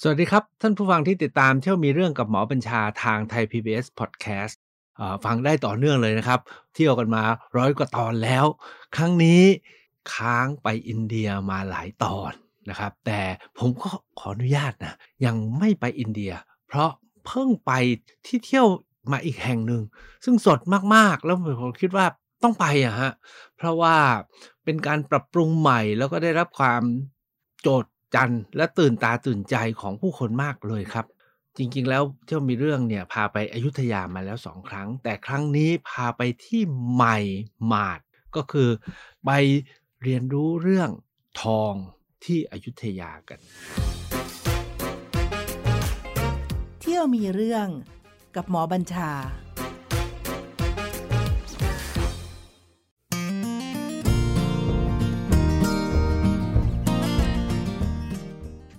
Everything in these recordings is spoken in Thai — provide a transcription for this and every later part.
สวัสดีครับ ท่านผู้ฟังที่ติดตามเที่ยวมีเรื่องกับหมอบัญชาทางไทย PBS Podcast ฟังได้ต่อเนื่องเลยนะครับ เที่ยวกันมาร้อยกว่าตอนแล้ว ครั้งนี้ค้างไปอินเดียมาหลายตอนนะครับ แต่ผมก็ขออนุญาตนะ ยังไม่ไปอินเดีย เพราะเพิ่งไปที่เที่ยวมาอีกแห่งหนึ่ง ซึ่งสดมากๆ แล้วผมคิดว่าต้องไปอะฮะ เพราะว่าเป็นการปรับปรุงใหม่แล้วก็ได้รับความโจทย์ จันและตื่นตาตื่นใจของผู้คนมากเลยครับ จริงๆ แล้วเที่ยวมีเรื่องเนี่ยพาไปอยุธยามาแล้วสองครั้ง แต่ครั้งนี้พาไปที่ใหม่หมาดก็คือไปเรียนรู้เรื่องทองที่อยุธยากัน เที่ยวมีเรื่องกับหมอบัญชา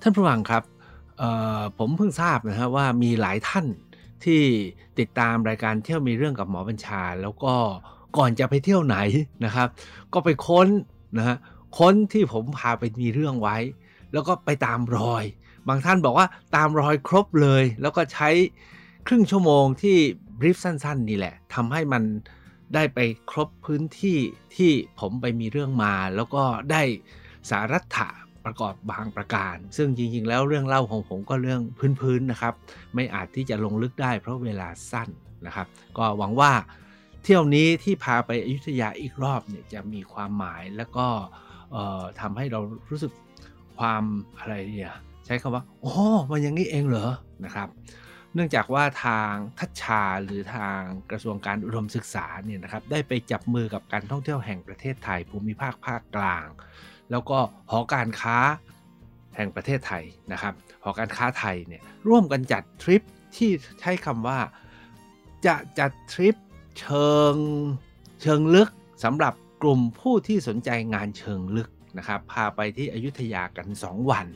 ท่านผู้ฟังครับผมเพิ่งทราบนะฮะว่ามีหลายท่านที่ติดตามรายการเที่ยวมีเรื่องกับหมอบัญชา แล้วก็ก่อนจะไปเที่ยวไหนนะครับ ก็ไปค้นนะฮะค้นที่ผมพาไปมีเรื่องไว้ แล้วก็ไปตามรอย บางท่านบอกว่าตามรอยครบเลย แล้วก็ใช้ครึ่งชั่วโมงที่บรีฟสั้น ๆ นี่แหละทำให้มันได้ไปครบพื้นที่ที่ผมไปมีเรื่องมา แล้วก็ได้สารัตถะ ประกอบบางประการ ซึ่งจริง ๆ แล้วเรื่องเล่าของผมก็เรื่องพื้นๆนะครับ ไม่อาจที่จะลงลึกได้เพราะเวลาสั้นนะครับ ก็หวังว่าเที่ยวนี้ที่พาไปอยุธยาอีกรอบเนี่ยจะมีความหมายแล้วก็ทำให้เรารู้สึกความอะไรเนี่ยใช้คำว่าอ๋อมันอย่างนี้เองเหรอนะครับ เนื่องจากว่าทางทัชชาหรือทางกระทรวงการอุดมศึกษาเนี่ยนะครับได้ไปจับมือกับการท่องเที่ยวแห่งประเทศไทยภูมิภาคภาคกลาง แล้วก็หอการค้าแห่งประเทศไทยนะครับหอการค้าไทยเนี่ยร่วมกันจัดทริปที่ใช้คำว่าจะจัดทริปเชิงเชิงลึกสำหรับกลุ่มผู้ที่สนใจงานเชิงลึกนะครับ พาไปที่อยุธยากัน 2 วัน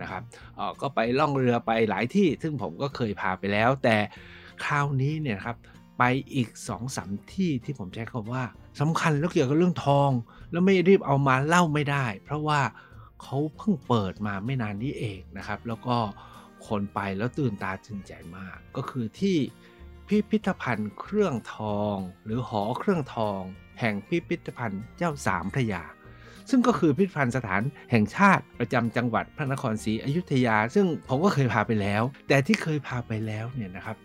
นะครับเออก็ไปล่องเรือไปหลายที่ ซึ่งผมก็เคยพาไปแล้ว แต่คราวนี้เนี่ยครับ ไปอีก2อสามที่ที่ผมใช้คำว่าสำคัญแล้วเกี่ยวกับเรื่องทอง แล้วไม่รีบเอามาเล่าไม่ได้ เพราะว่าเขาเพิ่งเปิดมาไม่นานนี้เองนะครับ แล้วก็คนไปแล้วตื่นตาตื่นใจมาก ก็คือที่พิพิธภัณฑ์เครื่องทอง หรือหอเครื่องทอง แห่งพิพิธภัณฑ์เจ้าสามพระยา ซึ่งก็คือพิพิธภัณฑ์สถานแห่งชาติประจำจังหวัดพระนครศรีอยุธยา ซึ่งผมก็เคยพาไปแล้ว แต่ที่เคยพาไปแล้วเนี่ยนะครับ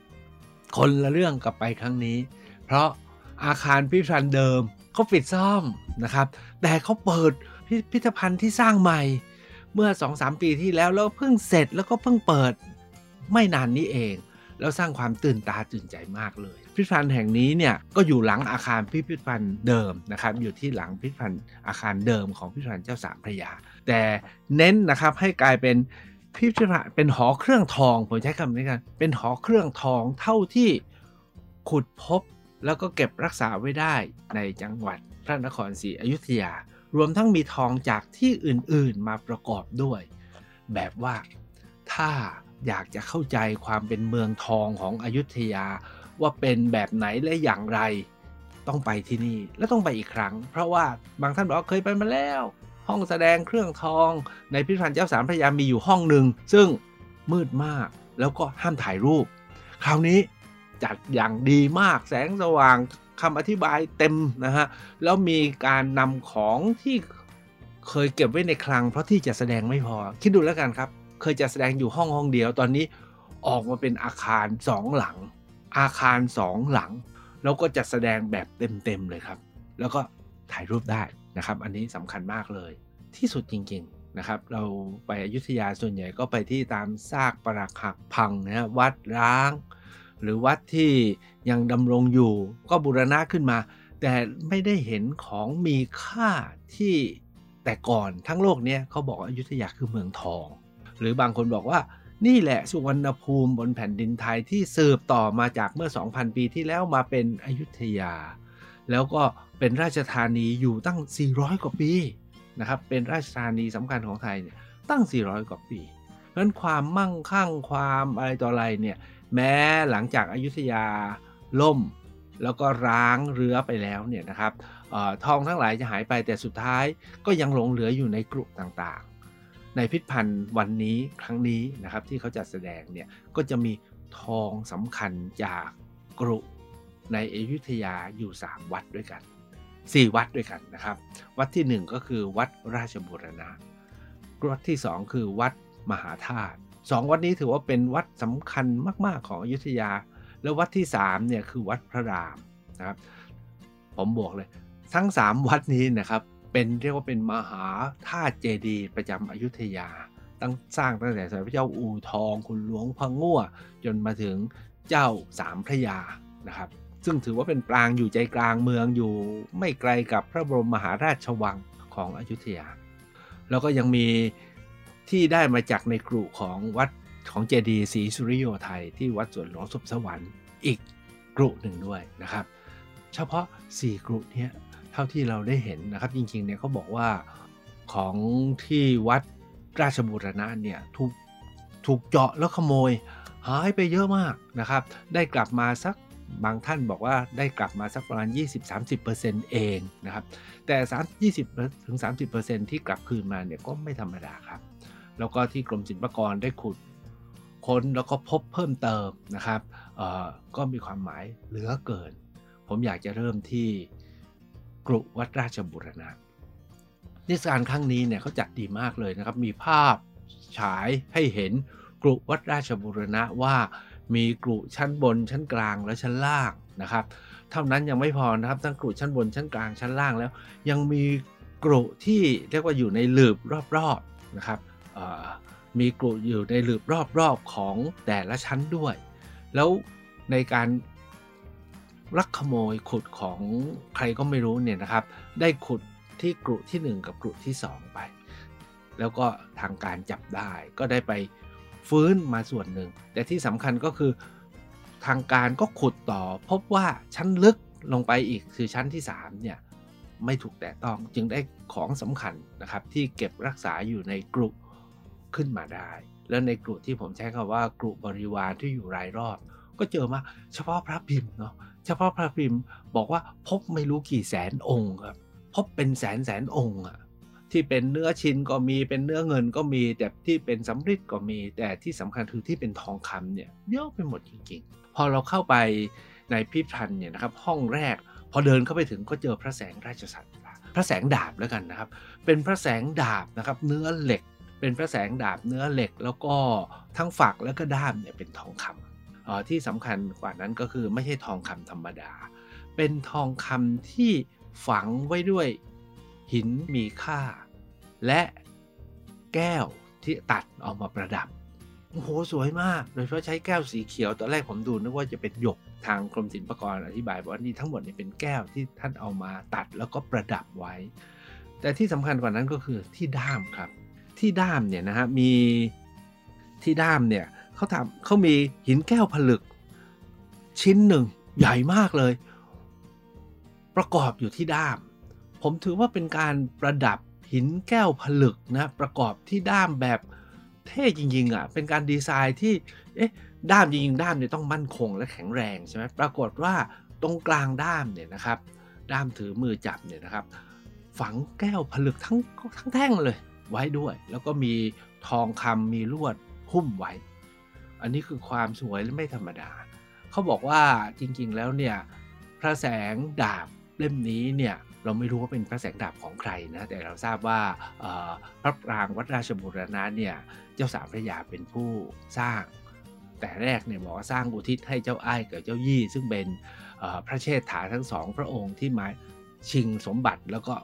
คนละเรื่องกับไปครั้งนี้ เพราะอาคารพิพิธภัณฑ์เดิมเขาปิดซ่อมนะครับ แต่เขาเปิดพิพิธภัณฑ์ที่สร้างใหม่ เมื่อ 2-3 ปีที่แล้วแล้วเพิ่งเสร็จแล้วก็เพิ่งเปิดไม่นานนี้เอง แล้วสร้างความตื่นตาตื่นใจมากเลย พิพิธภัณฑ์แห่งนี้เนี่ยก็อยู่หลังอาคารพิพิธภัณฑ์เดิมนะครับอยู่ที่หลังพิพิธภัณฑ์อาคารเดิมของพิพิธภัณฑ์เจ้าสามพระยา แต่เน้นนะครับให้กลายเป็น พิพิธภัณฑ์เป็นหอเครื่องทองผมใช้คำนี้กัน เป็นหอเครื่องทองเท่าที่ขุดพบแล้วก็เก็บรักษาไว้ได้ในจังหวัดพระนครศรีอยุธยา รวมทั้งมีทองจากที่อื่นๆมาประกอบด้วย แบบว่าถ้าอยากจะเข้าใจความเป็นเมืองทองของอยุธยา ว่าเป็นแบบไหนและอย่างไร ต้องไปที่นี่และต้องไปอีกครั้ง เพราะว่าบางท่านบอกเคยไปมาแล้ว ห้องแสดงเครื่องทอง ในพิพิธภัณฑ์เจ้าสามพระยามีอยู่ห้องหนึ่งซึ่งมืดมากแล้วก็ห้ามถ่ายรูป คราวนี้จัดอย่างดีมากแสงสว่างคำอธิบายเต็มนะฮะแล้วมีการนำของที่เคยเก็บไว้ในคลัง เพราะที่จะแสดงไม่พอ คิดดูแล้วกันครับ เคยจะแสดงอยู่ห้องห้องเดียว ตอนนี้ออกมาเป็นอาคารสองหลัง อาคารสองหลัง แล้วก็จะแสดงแบบเต็มๆเลยครับ แล้วก็ถ่ายรูปได้ นะครับ อันนี้สำคัญมากเลยที่สุดจริง ๆนะครับ เราไปอยุธยาส่วนใหญ่ก็ไปที่ตามซากปรักหักพังนะฮะวัดร้าง หรือวัดที่ยังดำรงอยู่ก็บูรณะขึ้นมา แต่ไม่ได้เห็นของมีค่าที่แต่ก่อนทั้งโลกเนี้ยเขาบอกว่าอยุธยาคือเมืองทอง หรือบางคนบอกว่านี่แหละสุวรรณภูมิบนแผ่นดินไทยที่สืบต่อมาจากเมื่อ 2,000 ปีที่แล้วมาเป็นอยุธยา แล้วก็ เป็นราชธานีอยู่ตั้ง 400 กว่าปีนะครับ เป็นราชธานีสำคัญของไทยเนี่ยตั้ง 400 กว่าปีเพราะฉะนั้นความมั่งคั่งความอะไรต่ออะไรเนี่ยแม้หลังจากอายุทยาล่ม แล้วก็ร้างเรือไปแล้วเนี่ยนะครับออทองทั้งหลายจะหายไปแต่สุดท้ายก็ยังหลงเหลืออยู่ในกลุ่มต่างๆ ในพิพิธภัณฑ์วันนี้ครั้งนี้นะครับที่เขาจัดแสดงเนี่ยก็จะมีทองสำคัญจากกรุในอยุธยาอยู่ 3 วัดด้วยกัน 4 วัดด้วยกันนะครับ วัดที่ 1 ก็คือวัดราชบุรณะ วัดที่ 2 คือวัดมหาธาตุสองวัดนี้ถือว่าเป็นวัดสำคัญมาก ๆ ของอยุธยา แล้ววัดที่3เนี่ยคือวัดพระรามนะครับ ผมบอกเลย ทั้ง 3 วัดนี้นะครับเป็นเรียกว่าเป็นมหาธาตุเจดีย์ประจำอยุธยา ตั้งสร้างตั้งแต่สมัยพระเจ้าอู่ทองคุณหลวงพังงั่วจนมาถึงเจ้าสามพระยานะครับ ซึ่งถือว่าเป็นปรางอยู่ใจกลางเมืองอยู่ไม่ไกลกับพระบรมมหาราชวังของอยุธยา แล้วก็ยังมีที่ได้มาจากในกรุของวัดของเจดีย์ศรีสุริโยไทยที่วัดสวนหลวงสุขสวรรค์อีกกรุหนึ่งด้วยนะครับ เฉพาะ 4 กรุเนี้ยเท่าที่เราได้เห็นนะครับ จริงๆเนี่ยเขาบอกว่าของที่วัดราชบุรณะเนี่ยถูกถูกเจาะแล้วขโมยหายไปเยอะมากนะครับ ได้กลับมาสัก บางท่านบอกว่าได้กลับมาสักประมาณ 20-30%เองนะครับ แต่3 20ถึง30%ที่กลับคืนมาเนี่ยก็ไม่ธรรมดาครับ แล้วก็ที่กรมศิลปากรได้ขุดค้นแล้วก็พบเพิ่มเติมนะครับก็มีความหมายเหลือเกิน ผมอยากจะเริ่มที่กรุวัดราชบุรณะนิทรรศการครั้งนี้เนี่ยเขาจัดดีมากเลยนะครับ มีภาพฉายให้เห็นกรุวัดราชบุรณะว่า มีกรุชั้นบนชั้นกลางและชั้นล่างนะครับ เท่านั้นยังไม่พอนะครับทั้งกรุชั้นบนชั้นกลางชั้นล่างแล้ว ยังมีกรุที่เรียกว่าอยู่ในหลืบรอบๆนะครับมีกรุอยู่ในหลืบรอบๆของแต่ละชั้นด้วย แล้วในการลักขโมยขุดของใครก็ไม่รู้เนี่ยนะครับ ได้ขุดที่กรุที่ 1 กับกรุที่ 2 ไป แล้วก็ทางการจับได้ก็ได้ไป ฟื้นมาส่วนหนึ่ง แต่ที่สำคัญก็คือทางการก็ขุดต่อ พบว่าชั้นลึกลงไปอีกคือชั้นที่3เนี่ยไม่ถูกแตะต้องจึงได้ของสำคัญนะครับที่เก็บรักษาอยู่ในกรุขึ้นมาได้ แล้วในกรุที่ผมใช้คำว่ากรุบริวารที่อยู่รายรอบ ก็เจอมาเฉพาะพระพิมพ์เนาะเฉพาะพระพิมพ์บอกว่าพบไม่รู้กี่แสนองค์ครับพบเป็นแสนแสนองค์อะ ที่เป็นเนื้อชิ้นก็มีเป็นเนื้อเงินก็มีแต่ที่เป็นสำริดก็มี แต่ที่สำคัญคือที่เป็นทองคำเนี่ยเยอะไปหมดจริงๆ พอเราเข้าไปในพิพิธภัณฑ์เนี่ยนะครับห้องแรก พอเดินเข้าไปถึงก็เจอพระแสงราชสัตว์พระแสงดาบแล้วกันนะครับ เป็นพระแสงดาบนะครับเนื้อเหล็ก เป็นพระแสงดาบเนื้อเหล็ก แล้วก็ทั้งฝักแล้วก็ด้ามเนี่ยเป็นทองคำที่สำคัญกว่านั้นก็คือไม่ใช่ทองคำธรรมดา เป็นทองคำที่ฝังไว้ด้วยหินมีค่า และแก้วที่ตัดออกมาประดับ โอ้โห สวยมาก โดยเฉพาะใช้แก้วสีเขียว ตอนแรกผมดูนึกว่าจะเป็นหยก ทางกรมศิลปากรอธิบายบอกว่านี่ทั้งหมดนี่เป็นแก้วที่ท่านเอามาตัดแล้วก็ประดับไว้ แต่ที่สำคัญกว่านั้นก็คือที่ด้ามครับ ที่ด้ามเนี่ยนะฮะ มีที่ด้ามเนี่ยเขาทำเขามีหินแก้วผลึก ชิ้นหนึ่งใหญ่มากเลย ประกอบอยู่ที่ด้าม ผมถือว่าเป็นการประดับ หินแก้วผลึกนะประกอบที่ด้ามแบบเท่จริงๆอะ่ะเป็นการดีไซน์ที่เอ๊ะด้ามจริงๆด้ามเนี่ยต้องมั่นคงและแข็งแรงใช่ไหมปรากฏว่าตรงกลางด้ามเนี่ยนะครับ ด้ามถือมือจับเนี่ยนะครับ ฝังแก้วผลึกทั้งทั้งแท่งเลยไว้ด้วย แล้วก็มีทองคำมีลวดหุ้มไว้ อันนี้คือความสวยและไม่ธรรมดา เขาบอกว่าจริงๆแล้วเนี่ยพระแสงดาบเล่มนี้เนี่ย เราไม่รู้ว่าเป็นพระแสงดาบของใครนะแต่เราทราบว่าพระปรางวัดราชบุรณะเนี่ยเจ้าสามพระยาเป็นผู้สร้าง แต่แรกเนี่ยบอกว่าสร้างอุทิศให้เจ้าอ้ายกับเจ้ายี่ ซึ่งเป็นพระเชษฐาทั้งสองพระองค์ที่มาชิงสมบัติแล้วก็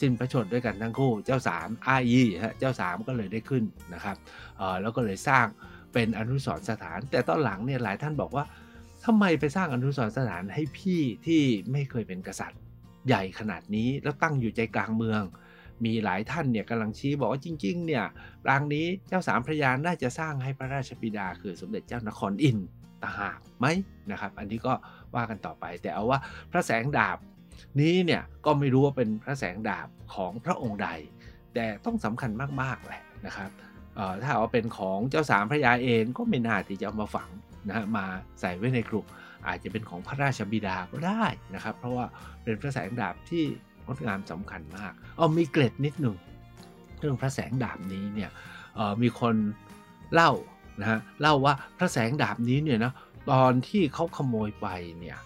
สิ้นพระชนด้วยกันทั้งคู่ เจ้าสามอ้ายยี่ฮะเจ้าสามก็เลยได้ขึ้นนะครับแล้วก็เลยสร้างเป็นอนุสรสถาน แต่ตอนหลังเนี่ยหลายท่านบอกว่าทำไมไปสร้างอนุสรสถานให้พี่ที่ไม่เคยเป็นกษัตริย์ ใหญ่ขนาดนี้แล้วตั้งอยู่ใจกลางเมือง มีหลายท่านเนี่ยกำลังชี้บอกว่าจริง ๆ เนี่ยรางนี้เจ้าสามพระยาน่าจะสร้างให้พระราชบิดา คือสมเด็จเจ้านครอินตาหากไหมนะครับ อันนี้ก็ว่ากันต่อไป แต่เอาว่าพระแสงดาบนี้เนี่ยก็ไม่รู้ว่าเป็นพระแสงดาบของพระองค์ใด แต่ต้องสำคัญมากๆแหละนะครับถ้าว่าเป็นของเจ้าสามพระยาเองก็ไม่น่าที่จะเอามาฝังนะมาใส่ไว้ในกรุ อาจจะเป็นของพระราชบิดาก็ได้นะครับ เพราะว่าเป็นพระแสงดาบที่งดงามสำคัญมากเอามีเกล็ดนิดหนึ่งเรื่องพระแสงดาบนี้เนี่ยมีคนเล่านะฮะเล่าว่าพระแสงดาบนี้เนี่ยนะตอนที่เขาขโมยไปเนี่ย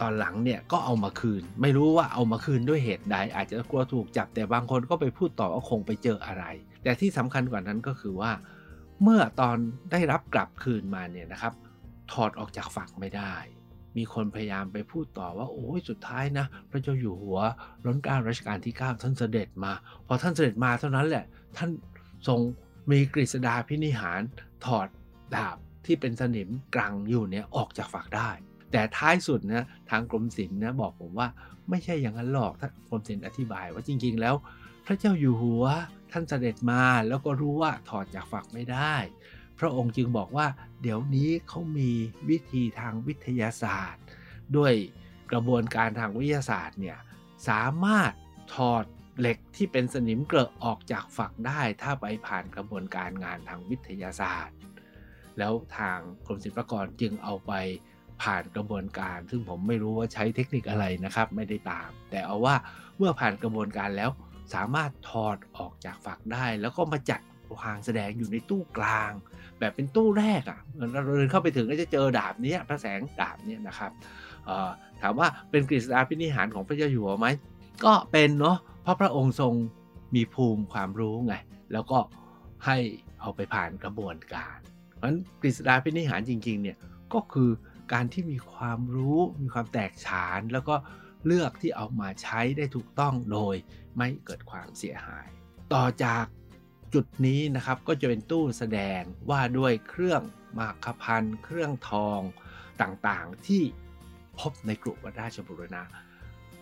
ตอนหลังเนี่ยก็เอามาคืน ไม่รู้ว่าเอามาคืนด้วยเหตุใด อาจจะกลัวถูกจับแต่บางคนก็ไปพูดต่อว่าคงไปเจออะไร แต่ที่สำคัญกว่านั้นก็คือว่า เมื่อตอนได้รับกลับคืนมาเนี่ยนะครับ ถอดออกจากฝักไม่ได้ มีคนพยายามไปพูดต่อว่าโอ้ยสุดท้ายนะ พระเจ้าอยู่หัวรัชกาลรัชกาลที่ 9 ท่านเสด็จมา พอท่านเสด็จมาเท่านั้นแหละ ท่านทรงมีกฤษดาพินิหารถอดดาบที่เป็นสนิมกลางอยู่เนี่ยออกจากฝักได้ แต่ท้ายสุดนะทางกรมศิลป์นะบอกผมว่าไม่ใช่อย่างนั้นหรอกท่านกรมศิลป์อธิบายว่าจริง ๆ แล้ว พระเจ้าอยู่หัวท่านเสด็จมาแล้วก็รู้ว่าถอดจากฝักไม่ได้ พระองค์จึงบอกว่า เดี๋ยวนี้เขามีวิธีทางวิทยาศาสตร์ ด้วยกระบวนการทางวิทยาศาสตร์เนี่ยสามารถถอดเหล็กที่เป็นสนิมเกลอะออกจากฝักได้ ถ้าไปผ่านกระบวนการงานทางวิทยาศาสตร์ แล้วทางกรมศิลปากรจึงเอาไปผ่านกระบวนการ ซึ่งผมไม่รู้ว่าใช้เทคนิคอะไรนะครับ ไม่ได้ตาม แต่เอาว่าเมื่อผ่านกระบวนการแล้วสามารถถอดออกจากฝักได้ แล้วก็มาจัดวางแสดงอยู่ในตู้กลาง แบบเป็นตู้แรกอะ่ะเราเดินเข้าไปถึงก็จะเจอดาบนี้พระแสงดาบนี้นะครับถามว่าเป็นกฤษฎาพินิหารของพระเจ้าอยู่หัวไหมก็เป็นเนาะเพราะพระองค์ทรงมีภูมิความรู้ไงแล้วก็ให้เอาไปผ่านกระบวนการ เพราะฉะนั้นกฤษฎาพินิหารจริงๆเนี่ยก็คือการที่มีความรู้มีความแตกฉาน แล้วก็เลือกที่เอามาใช้ได้ถูกต้องโดยไม่เกิดความเสียหาย ต่อจาก จุดนี้นะครับก็จะเป็นตู้แสดงว่าด้วยเครื่องมากพันเครื่องทองต่างๆ ที่พบในกรุวัดราชบุรณะ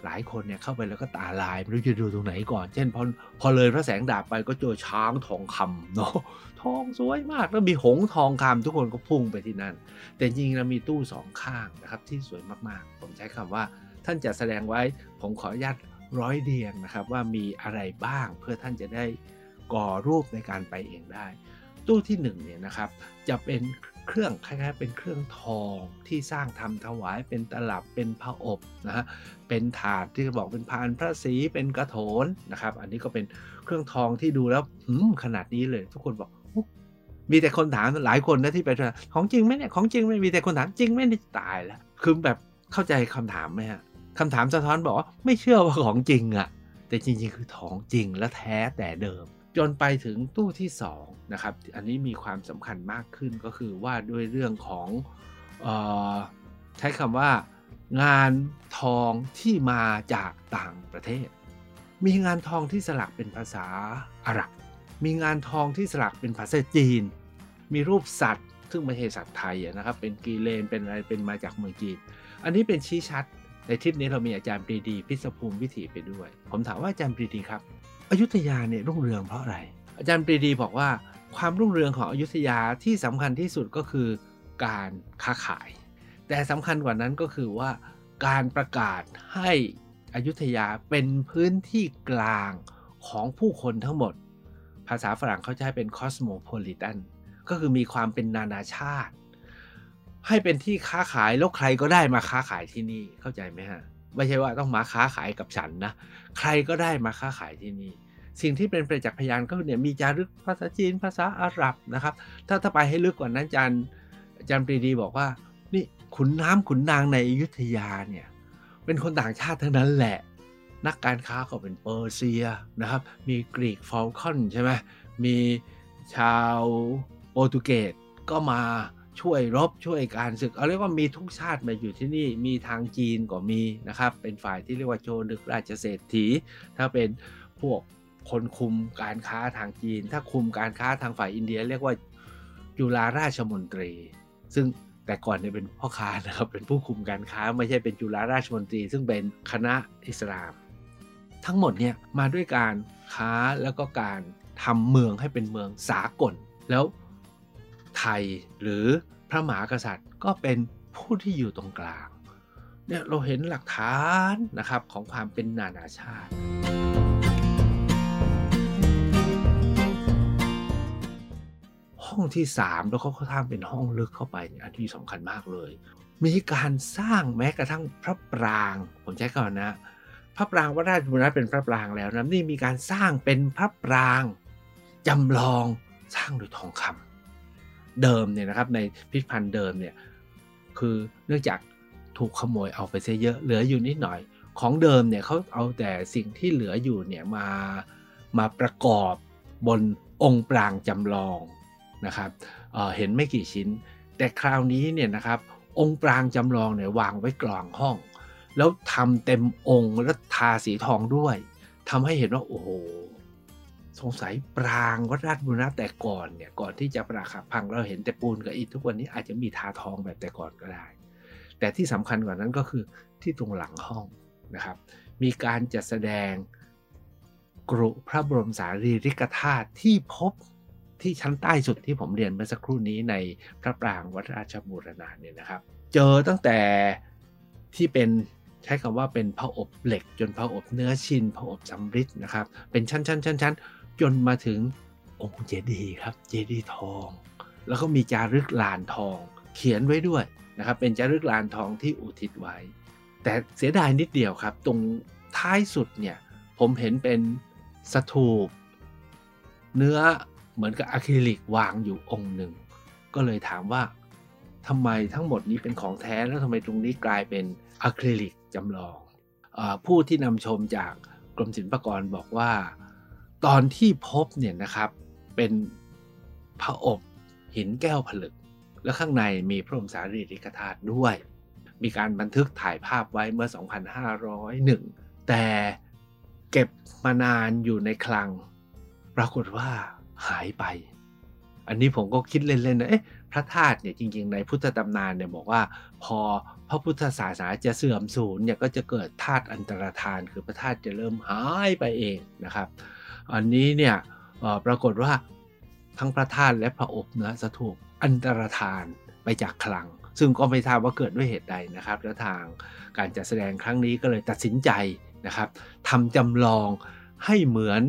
หลายคนเนี่ยเข้าไปแล้วก็ตาลายไม่รู้จะดูตรงไหนก่อน เช่นพอพอเลยพระแสงดาบไปก็เจอช้างทองคำเนาะทองสวยมากแล้วมีหงทองคำทุกคนก็พุ่งไปที่นั่น แต่จริงๆเรามีตู้สองข้างนะครับที่สวยมากๆ ผมใช้คำว่าท่านจะแสดงไว้ผมขออนุญาตร้อยเรียงนะครับว่ามีอะไรบ้างเพื่อท่านจะได้ ก่อรูปในการไปเองได้ ตู้ที่1เนี่ยนะครับจะเป็นเครื่องคล้ายๆเป็นเครื่องทองที่สร้างทำถวายเป็นตลับเป็นพระอบนะฮะเป็นถาดที่บอกเป็นพานพระศรีเป็นกระโถนนะครับ อันนี้ก็เป็นเครื่องทองที่ดูแล้วหืมขนาดนี้เลย ทุกคนบอกมีแต่คนถามหลายคนนะที่ไปของจริงไหมเนี่ยของจริงไม่มีแต่คนถามจริงไม่ได้ตายแล้วคือแบบเข้าใจคำถามไหมฮะคำถามสะท้อนบอกว่าไม่เชื่อว่าของจริงอะ่ะแต่จริงๆ คือของจริงและแท้แต่เดิม จนไปถึงตู้ที่2นะครับ อันนี้มีความสำคัญมากขึ้นก็คือว่าด้วยเรื่องของออใช้คำว่างานทองที่มาจากต่างประเทศ มีงานทองที่สลักเป็นภาษาอาหรับ มีงานทองที่สลักเป็นภาษาจีน มีรูปสัตว์ ซึ่งไม่ใช่สัตว์ไทยนะครับ เป็นกีเลน เป็นอะไร เป็นมาจากเมืองจีน อันนี้เป็นชี้ชัด ในทริปนี้เรามีอาจารย์ปรีดี พิศภูมิวิถีไปด้วย ผมถามว่าอาจารย์ปรีดีครับ อยุธยาเนี่ยรุ่งเรืองเพราะอะไร อาจารย์ปรีดีบอกว่าความรุ่งเรืองของอยุธยาที่สำคัญที่สุดก็คือการค้าขาย แต่สำคัญกว่านั้นก็คือว่าการประกาศให้อยุธยาเป็นพื้นที่กลางของผู้คนทั้งหมด ภาษาฝรั่งเขาใช้เป็น cosmopolitan ก็คือมีความเป็นนานาชาติ ให้เป็นที่ค้าขายแล้วใครก็ได้มาค้าขายที่นี่เข้าใจไหมฮะ ไม่ใช่ว่าต้องมาค้าขายกับฉันนะ ใครก็ได้มาค้าขายที่นี่ สิ่งที่เป็นประจักษ์พยานก็เนี่ยมีจารึกภาษาจีนภาษาอาหรับนะครับ ถ้าถ้าไปให้ลึกกว่านั้นจารย์อาจารย์ปรีดีบอกว่า นี่ขุนน้ำขุนนางในอยุธยาเนี่ยเป็นคนต่างชาติทั้งนั้นแหละ นักการค้าก็เป็นเปอร์เซียนะครับ มีกรีกฟอลคอนใช่ไหมมีชาวโปรตุเกสก็มา ช่วยรบช่วยการศึก เอาเรียกว่ามีทุกชาติมาอยู่ที่นี่มีทางจีนก็มีนะครับ เป็นฝ่ายที่เรียกว่าโจนึกราชเศรษฐี ถ้าเป็นพวกคนคุมการค้าทางจีน ถ้าคุมการค้าทางฝ่ายอินเดีย เรียกว่าจุฬาราชมนตรี ซึ่งแต่ก่อนเนี่ยเป็นพ่อค้านะครับเป็นผู้คุมการค้าไม่ใช่เป็นจุฬาราชมนตรี ซึ่งเป็นคณะอิสลาม ทั้งหมดเนี่ยมาด้วยการค้าแล้วก็การทำเมืองให้เป็นเมืองสากลแล้ว ไทยหรือพระมหากษัตริย์ก็เป็นผู้ที่อยู่ตรงกลางเนี่ยเราเห็นหลักฐานนะครับของความเป็นนานาชาติ ห้องที่ 3 แล้วเขาเขาทำเป็นห้องลึกเข้าไปอันที่สำคัญมากเลย มีการสร้างแม้กระทั่งพระปรางผมใช้คำนะ พระปรางว่าราชบุรณะเป็นพระปรางแล้วนะนี่มีการสร้างเป็นพระปรางจำลองสร้างโดยทองคำ เดิมเนี่ยนะครับในพิพิธภัณฑ์เดิมเนี่ยคือเนื่องจากถูกขโมยเอาไปซะเยอะเหลืออยู่นิดหน่อย ของเดิมเนี่ยเขาเอาแต่สิ่งที่เหลืออยู่เนี่ยมามาประกอบบนองค์ปรางจำลองนะครับเเห็นไม่กี่ชิ้น แต่คราวนี้เนี่ยนะครับองค์ปรางจำลองเนี่ยวางไว้กลางห้อง แล้วทำเต็มองค์แล้วทาสีทองด้วยทำให้เห็นว่าโอ้โห สงสัยปรางวัดราชบุรณะแต่ก่อนเนี่ยก่อนที่จะปราคับพังเราเห็นแต่ปูนกับอิฐทุกวันนี้อาจจะมีทาทองแบบแต่ก่อนก็ได้ แต่ที่สำคัญกว่านั้นก็คือที่ตรงหลังห้องนะครับ มีการจัดแสดงกรุพระบรมสารีริกธาตุที่พบที่ชั้นใต้สุดที่ผมเรียนเมื่อสักครู่นี้ในพระปรางวัดราชบูรณะเนี่ยนะครับ เจอตั้งแต่ที่เป็นใช้คำว่าเป็นพระอบเหล็ก จนพระอบเนื้อชินพระอบสำริดนะครับ เป็นชั้นชั้นชั้นชั้น จนมาถึงองค์เจดีย์ครับเจดีย์ทอง แล้วก็มีจารึกลานทอง เขียนไว้ด้วยนะครับเป็นจารึกลานทองที่อุทิศไว้ แต่เสียดายนิดเดียวครับ ตรงท้ายสุดเนี่ยผมเห็นเป็นสถูปเนื้อเหมือนกับอะคริลิกวางอยู่องค์หนึ่ง ก็เลยถามว่าทำไมทั้งหมดนี้เป็นของแท้แล้วทำไมตรงนี้กลายเป็นอะคริลิกจำลองอผู้ที่นำชมจากกรมศิลปากรบอกว่า ตอนที่พบเนี่ยนะครับเป็นพระอบหินแก้วผลึก และข้างในมีพระบรมสารีริกธาตุด้วย มีการบันทึกถ่ายภาพไว้เมื่อ 2501 แต่เก็บมานานอยู่ในคลัง ปรากฏว่าหายไป อันนี้ผมก็คิดเล่นๆนะเอ๊ะพระธาตุเนี่ยจริงๆ ในพุทธตำนานเนี่ยบอกว่า พอพระพุทธศาสนาจะเสื่อมสูญเนี่ยก็จะเกิดธาตุอันตรธาน คือพระธาตุจะเริ่มหายไปเองนะครับ อันนี้เนี่ยปรากฏว่าทั้งพระธาตุและพระอบเนื้อสถูปอันตรธานไปจากคลัง ซึ่งก็ไม่ทราบว่าเกิดด้วยเหตุใดนะครับแล้วทางการจัดแสดงครั้งนี้ก็เลยตัดสินใจนะครับทำจำลองให้เหมือน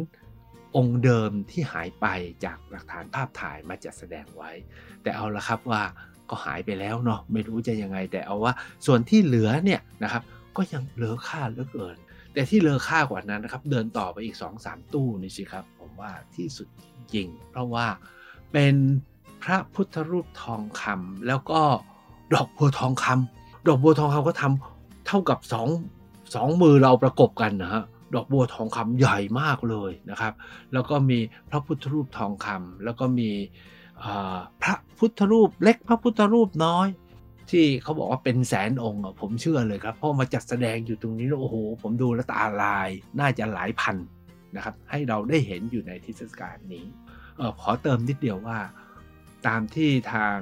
องค์เดิมที่หายไปจากหลักฐานภาพถ่ายมาจัดแสดงไว้ แต่เอาละครับว่าก็หายไปแล้วเนาะไม่รู้จะยังไงแต่เอาว่าส่วนที่เหลือเนี่ยนะครับก็ยังเหลือค่าเหลือเกิน แต่ที่เลอค่ากว่านั้นนะครับ เดินต่อไปอีก 2-3 ตู้นี่สิครับ ผมว่าที่สุดจริง เพราะว่าเป็นพระพุทธรูปทองคำแล้วก็ดอกบัวทองคำดอกบัวทองคำก็ทำเท่ากับ2 2มือเราประกบกันนะฮะดอกบัวทองคำใหญ่มากเลยนะครับ แล้วก็มีพระพุทธรูปทองคำแล้วก็มีพระพุทธรูปเล็กพระพุทธรูปน้อย ที่เขาบอกว่าเป็นแสนองค์ผมเชื่อเลยครับเพราะมาจัดแสดงอยู่ตรงนี้โอ้โห ผมดูแล้วตาลายน่าจะหลายพันนะครับ ให้เราได้เห็นอยู่ในทิศการนี้ออขอเติมนิดเดียวว่า ตามที่ทาง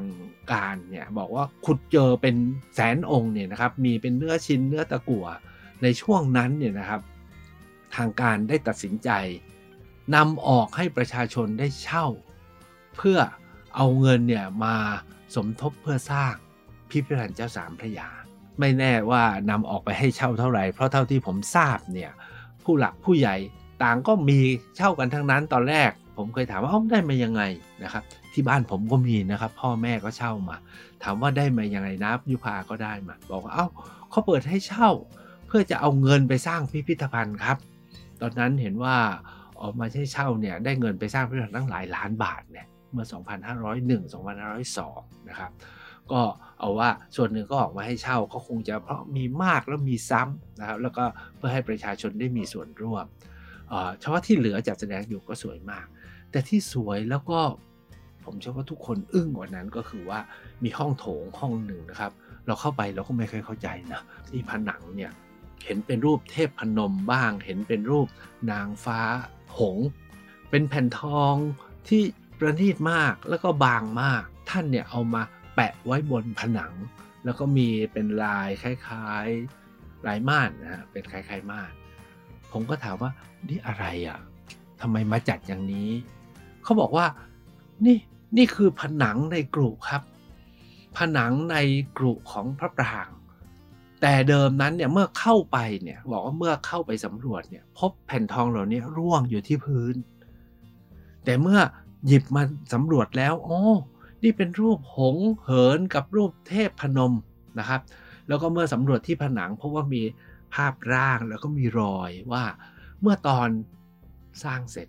การเนี่ยบอกว่าขุดเจอเป็นแสนองค์เนี่ยนะครับ มีเป็นเนื้อชิ้นเนื้อตะกั่วในช่วงนั้นเนี่ยนะครับ ทางการได้ตัดสินใจนำออกให้ประชาชนได้เช่า เพื่อเอาเงินเนี่ยมาสมทบเพื่อสร้าง พิพิธภัณฑ์เจ้าสามพระยา ไม่แน่ว่านำออกไปให้เช่าเท่าไหร่ เพราะเท่าที่ผมทราบเนี่ยผู้หลักผู้ใหญ่ต่างก็มีเช่ากันทั้งนั้นตอนแรก ผมเคยถามว่าเขาได้มายังไงนะครับ ที่บ้านผมก็มีนะครับ พ่อแม่ก็เช่ามา ถามว่าได้มายังไงนะยุพาก็ได้มา บอกว่าเอา้าเขาเปิดให้เช่า เพื่อจะเอาเงินไปสร้างพิพิธภัณฑ์ครับ ตอนนั้นเห็นว่าออกมาใช้เช่าเนี่ยได้เงินไปสร้างพิพิธภัณฑ์ตั้งหลายล้านบาทเนี่ยเมื่อ 2501 2502 นะครับ ก็เอาว่าส่วนหนึ่งก็ออกมาให้เช่าก็คงจะเพราะมีมากแล้วมีซ้ำนะครับแล้วก็เพื่อให้ประชาชนได้มีส่วนร่วมเฉพาะที่เหลือจัดแสดงอยู่ก็สวยมาก แต่ที่สวยแล้วก็ผมเชื่อว่าทุกคนอึ้งกว่านั้นก็คือว่ามีห้องโถงห้องหนึ่งนะครับ เราเข้าไปเราก็ไม่เคยเข้าใจนะที่ผนังเนี่ยเห็นเป็นรูปเทพพนมบ้าง เห็นเป็นรูปนางฟ้าหง เป็นแผ่นทองที่ประณีตมากแล้วก็บางมาก ท่านเนี่ยเอามา แปะไว้บนผนัง แล้วก็มีเป็นลายคล้ายๆลายม่านนะฮะเป็นคล้ายๆม่าน ผมก็ถามว่านี่อะไรอะ่ะทำไมมาจัดอย่างนี้ เขาบอกว่านี่นี่คือผนังในกรุครับ ผนังในกรุของพระปราง แต่เดิมนั้นเนี่ยเมื่อเข้าไปเนี่ยบอกว่าเมื่อเข้าไปสำรวจเนี่ยพบแผ่นทองเหล่านี้ร่วงอยู่ที่พื้น แต่เมื่อหยิบมาสำรวจแล้ว โอ้ นี่เป็นรูปหงเหินกับรูปเทพพนมนะครับ แล้วก็เมื่อสำรวจที่ผนังพบว่ามีภาพร่างแล้วก็มีรอยว่าเมื่อตอนสร้างเสร็จ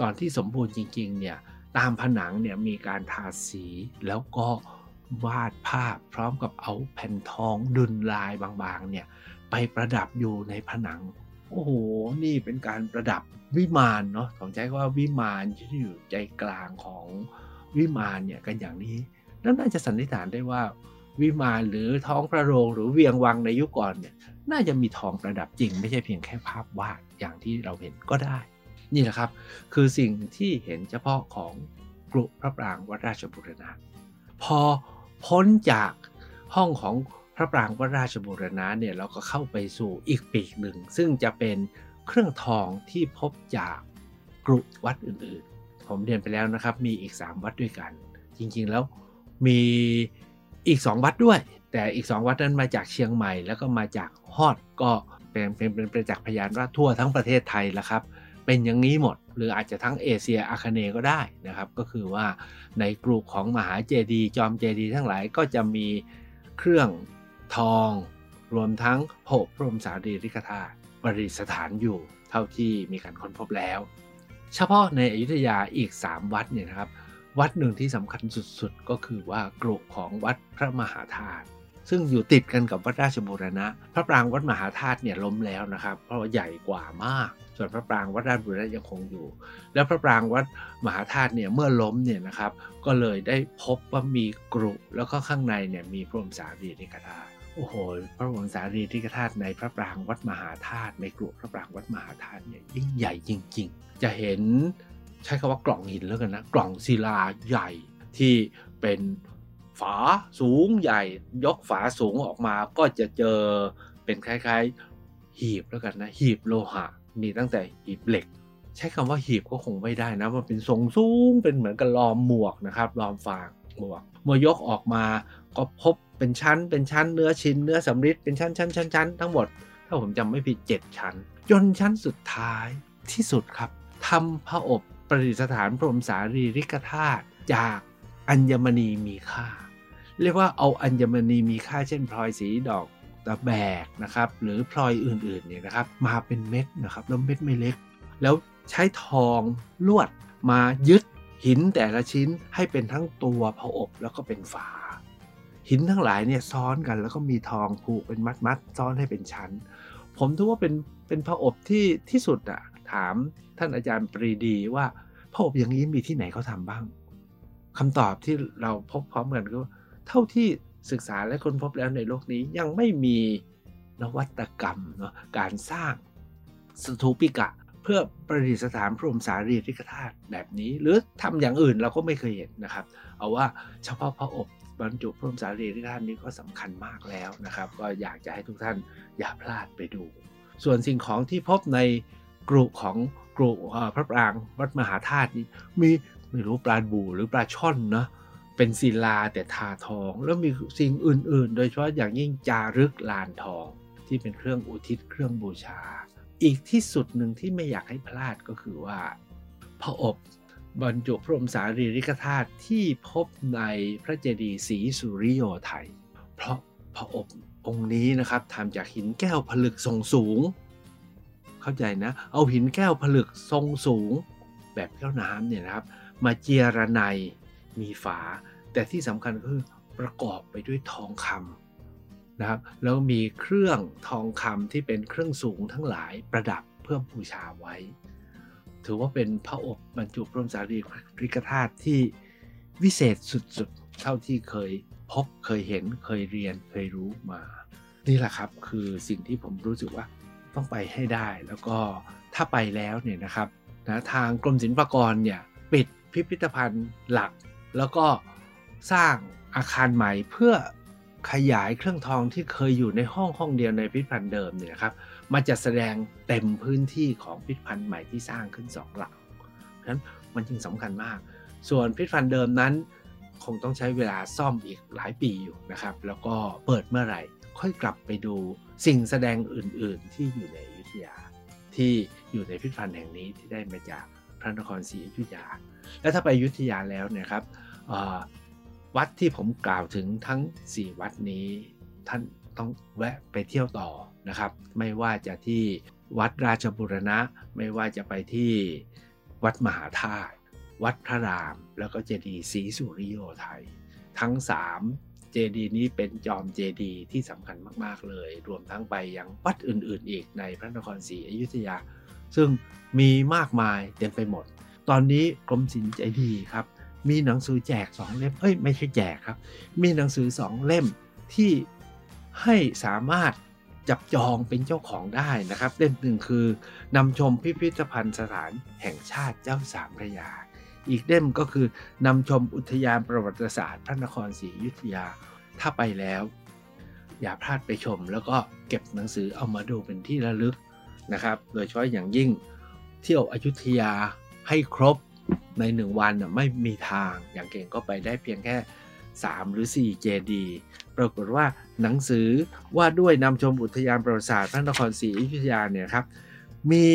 ตอนที่สมบูรณ์จริงๆเนี่ยตามผนังเนี่ยมีการทาสีแล้วก็วาดภาพพร้อมกับเอาแผ่นทองดุลลายบางๆเนี่ยไปประดับอยู่ในผนัง โอ้โห นี่เป็นการประดับวิมานเนาะผมใช้ว่าวิมานที่อยู่ใจกลางของ วิมานเนี่ยกันอย่างนี้นั่นน่าจะสันนิษฐานได้ว่า วิมานหรือท้องพระโรงหรือเวียงวังในยุคก่อนเนี่ยน่าจะมีทองประดับจริง ไม่ใช่เพียงแค่ภาพวาดอย่างที่เราเห็นก็ได้ นี่แหละครับ คือสิ่งที่เห็นเฉพาะของกรุพระปรางวัดราชบุรณะ พอพ้นจากห้องของพระปรางวัดราชบุรณะเนี่ยเราก็เข้าไปสู่อีกปีกหนึ่ง ซึ่งจะเป็นเครื่องทองที่พบจากกรุวัดอื่นๆ ผมเรียนไปแล้วนะครับ มีอีก 3 วัดด้วยกัน จริงๆแล้วมีอีก 2 วัดด้วย แต่อีก 2 วัดนั้นมาจากเชียงใหม่ แล้วก็มาจากฮอดก็เป็นเป็นเป็นประจักษ์พยานว่าทั่วทั้งประเทศไทยแล้วครับ เป็นอย่างนี้หมด หรืออาจจะทั้งเอเชียอาคเนก็ได้นะครับ ก็คือว่าในกลุ่มของมหาเจดีย์จอมเจดีย์ทั้งหลายก็จะมีเครื่องทองรวมทั้งโภพรมสารีริกธาตุประดิษฐานอยู่ เท่าที่มีการค้นพบแล้ว เฉพาะในอยุธยาอีก 3 วัดเนี่ยนะครับ วัดหนึ่งที่สำคัญสุดๆ ก็คือว่ากรุของวัดพระมหาธาตุซึ่งอยู่ติดกันกับวัดราชบูรณะ พระปรางวัดมหาธาตุเนี่ยล้มแล้วนะครับ เพราะว่าใหญ่กว่ามาก ส่วนพระปรางวัดราชบูรณะยังคงอยู่ แล้วพระปรางวัดมหาธาตุเนี่ยเมื่อล้มเนี่ยนะครับ ก็เลยได้พบว่ามีกรุแล้วก็ข้างในเนี่ยมีพระบรมสารีริกธาตุ โอ้โห พระบรมสารีริกธาตุในพระปรางวัดมหาธาตุในกรุพระปรางวัดมหาธาตุเนี่ยยิ่งใหญ่จริง ๆ จะเห็นใช้คำว่ากล่องหินแล้วกันนะ กล่องศิลาใหญ่ที่เป็นฝาสูงใหญ่ ยกฝาสูงออกมาก็จะเจอเป็นคล้ายๆ หีบแล้วกันนะ หีบโลหะ มีตั้งแต่หีบเหล็ก ใช้คำว่าหีบก็คงไม่ได้นะมันเป็นทรงสูงเป็นเหมือนกับล้อมหมวกนะครับล้อมฟางหมวกเมื่อยกออกมาก็พบ เป็นชั้น เป็นชั้นเนื้อชิ้นเนื้อสำริดเป็นชั้นชั้นชั้นชั้นทั้งหมด ถ้าผมจำไม่ผิด 7 ชั้น จนชั้นสุดท้ายที่สุดครับทำพระอบประดิษฐานพรมสารีริกธาตุจากอัญมณีมีค่า เรียกว่าเอาอัญมณีมีค่าเช่นพลอยสีดอกตะแบกนะครับหรือพลอยอื่นๆเนี่ยนะครับมาเป็นเม็ดนะครับแล้วเม็ดไม่เล็ก แล้วใช้ทองลวดมายึดหินแต่ละชิ้นให้เป็นทั้งตัวพระอบแล้วก็เป็นฝา หินทั้งหลายเนี่ยซ้อนกันแล้วก็มีทองผูกเป็นมัดๆซ้อนให้เป็นชั้น ผมถือว่าเป็นเป็นพระอบที่ที่สุดอะถามท่านอาจารย์ปรีดีว่าพระอบอย่างนี้มีที่ไหนเขาทำบ้างคำตอบที่เราพบพร้อมกันก็เท่าที่ศึกษาและค้นพบแล้วในโลกนี้ยังไม่มีนวัตกรรมเนาะการสร้างสถูปิกะ เพื่อประดิษฐานพระบรมสารีริกธาตุแบบนี้ หรือทำอย่างอื่นเราก็ไม่เคยเห็นนะครับ เอาว่าเฉพาะพระอบ บรรจุเพระบรมสารีริกธาตุนี้ก็สำคัญมากแล้วนะครับ ก็อยากจะให้ทุกท่านอย่าพลาดไปดู ส่วนสิ่งของที่พบในกรุของกรุพระปรางวัดมหาธาตุนี้มีไม่รู้ปลาบูหรือปลาช่อนเนาะเป็นศิลาแต่ทาทอง แล้วมีสิ่งอื่น ๆ โดยเฉพาะอย่างยิ่งจารึกลานทอง ที่เป็นเครื่องอุทิศเครื่องบูชา อีกที่สุดหนึ่งที่ไม่อยากให้พลาดก็คือว่าพระอบ บรรจุพระบรมสารีริกธาตุที่พบในพระเจดีย์ศรีสุริโยไทย เพราะพระอบองค์นี้นะครับทำจากหินแก้วผลึกทรงสูง เข้าใจนะ เอาหินแก้วผลึกทรงสูง แบบแก้วน้ำเนี่ยนะครับ มาเจียระไนมีฝา แต่ที่สำคัญคือประกอบไปด้วยทองคำนะครับ แล้วมีเครื่องทองคำที่เป็นเครื่องสูงทั้งหลายประดับเพื่อบูชาไว้ ถือว่าเป็นพระอบบรรจุพระบรมสารีริกธาตุที่วิเศษสุดๆ เท่าที่เคยพบเคยเห็นเคยเรียนเคยรู้มา นี่แหละครับคือสิ่งที่ผมรู้สึกว่าต้องไปให้ได้แล้วก็ถ้าไปแล้วเนี่ยนะครับนะทางกรมศิลปากรเนี่ยปิดพิพิธภัณฑ์หลัก แล้วก็สร้างอาคารใหม่เพื่อขยายเครื่องทองที่เคยอยู่ในห้องห้องเดียวในพิพิธภัณฑ์เดิมเนี่ยนะครับ มาจัดแสดงเต็มพื้นที่ของพิพิธภัณฑ์ใหม่ที่สร้างขึ้นสองหลังเพราะฉะนั้นมันจึงสำคัญมาก ส่วนพิพิธภัณฑ์เดิมนั้น คงต้องใช้เวลาซ่อมอีกหลายปีอยู่นะครับ แล้วก็เปิดเมื่อไหร่ ค่อยกลับไปดูสิ่งแสดงอื่น ๆ ที่อยู่ในอยุธยา ที่อยู่ในพิพิธภัณฑ์แห่งนี้ที่ได้มาจากพระนครศรีอยุธยา และถ้าไปอยุธยาแล้วนี่ยครับวัดที่ผมกล่าวถึงทั้ง 4 วัดนี้ท่าน ต้องแวะไปเที่ยวต่อนะครับ ไม่ว่าจะที่วัดราชบุรณะ ไม่ว่าจะไปที่วัดมหาธาตุวัดพระราม แล้วก็เจดีย์ศรีสุริโยไทย ทั้งสามเจดีย์นี้เป็นจอมเจดีย์ที่สำคัญมากๆเลย รวมทั้งไปยังวัดอื่นๆ อีกในพระนครศรีอยุธยา ซึ่งมีมากมายเต็มไปหมด ตอนนี้กรมศิลป์ใจดีครับ มีหนังสือแจกสองเล่มเอ้ยไม่ใช่แจกครับ มีหนังสือสองเล่มที่ ให้สามารถจับจองเป็นเจ้าของได้นะครับ เล่มหนึ่งคือนำชมพิพิธภัณฑ์สถานแห่งชาติเจ้าสามพระยา อีกเล่มก็คือนำชมอุทยานประวัติศาสตร์พระนครศรีอยุธยา ถ้าไปแล้ว อย่าพลาดไปชม แล้วก็เก็บหนังสือเอามาดูเป็นที่ระลึกนะครับ โดยเฉพาะอย่างยิ่งเที่ยวอยุธยาให้ครบในหนึ่งวันไม่มีทางอย่างเก่งก็ไปได้เพียงแค่ 3 หรือ4เจดี ปรากฏว่าหนังสือว่าด้วยนำชมอุทยานประวัติศาสตร์พระนครศรีอยุธยาเนี่ยครับมี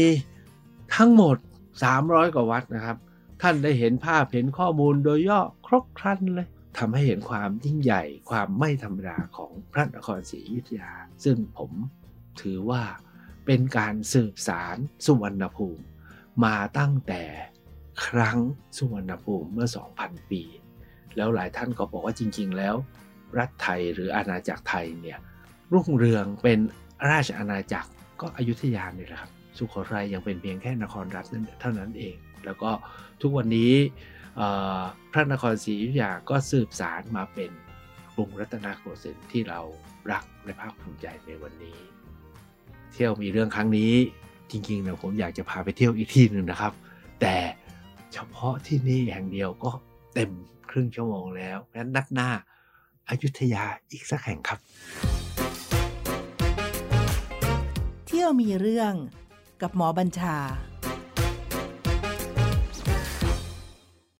ทั้งหมด 300 กว่าวัดนะครับ ท่านได้เห็นภาพเห็นข้อมูลโดยย่อครบครันเลยทำให้เห็นความยิ่งใหญ่ความไม่ธรรมดาของพระนครศรีอยุธยา ซึ่งผมถือว่าเป็นการสืบสารสุวรรณภูมิ มาตั้งแต่ครั้งสุวรรณภูมิเมื่อ 2,000 ปี แล้วหลายท่านก็บอกว่าจริง ๆ แล้ว รัฐไทยหรืออาณาจักรไทยเนี่ยรุ่งเรืองเป็นราชอาณาจักรก็อยุธยานี่แหละครับสุโขทัยยังเป็นเพียงแค่นครรัฐนั่นเท่านั้นเอง แล้วก็ทุกวันนี้พระนครศรีอยุธยาก็สืบสารมาเป็นกรุงรัตนโกสินทร์ที่เรารักและภาคภูมิใจในวันนี้ เที่ยวมีเรื่องครั้งนี้จริงๆเนี่ยผมอยากจะพาไปเที่ยวอีกที่หนึ่งนะครับ แต่เฉพาะที่นี่แห่งเดียวก็เต็มครึ่งชั่วโมงแล้วงั้นนัดหน้า อยุธยาอีกสักแห่งครับ เที่ยวมีเรื่องกับหมอบัญชา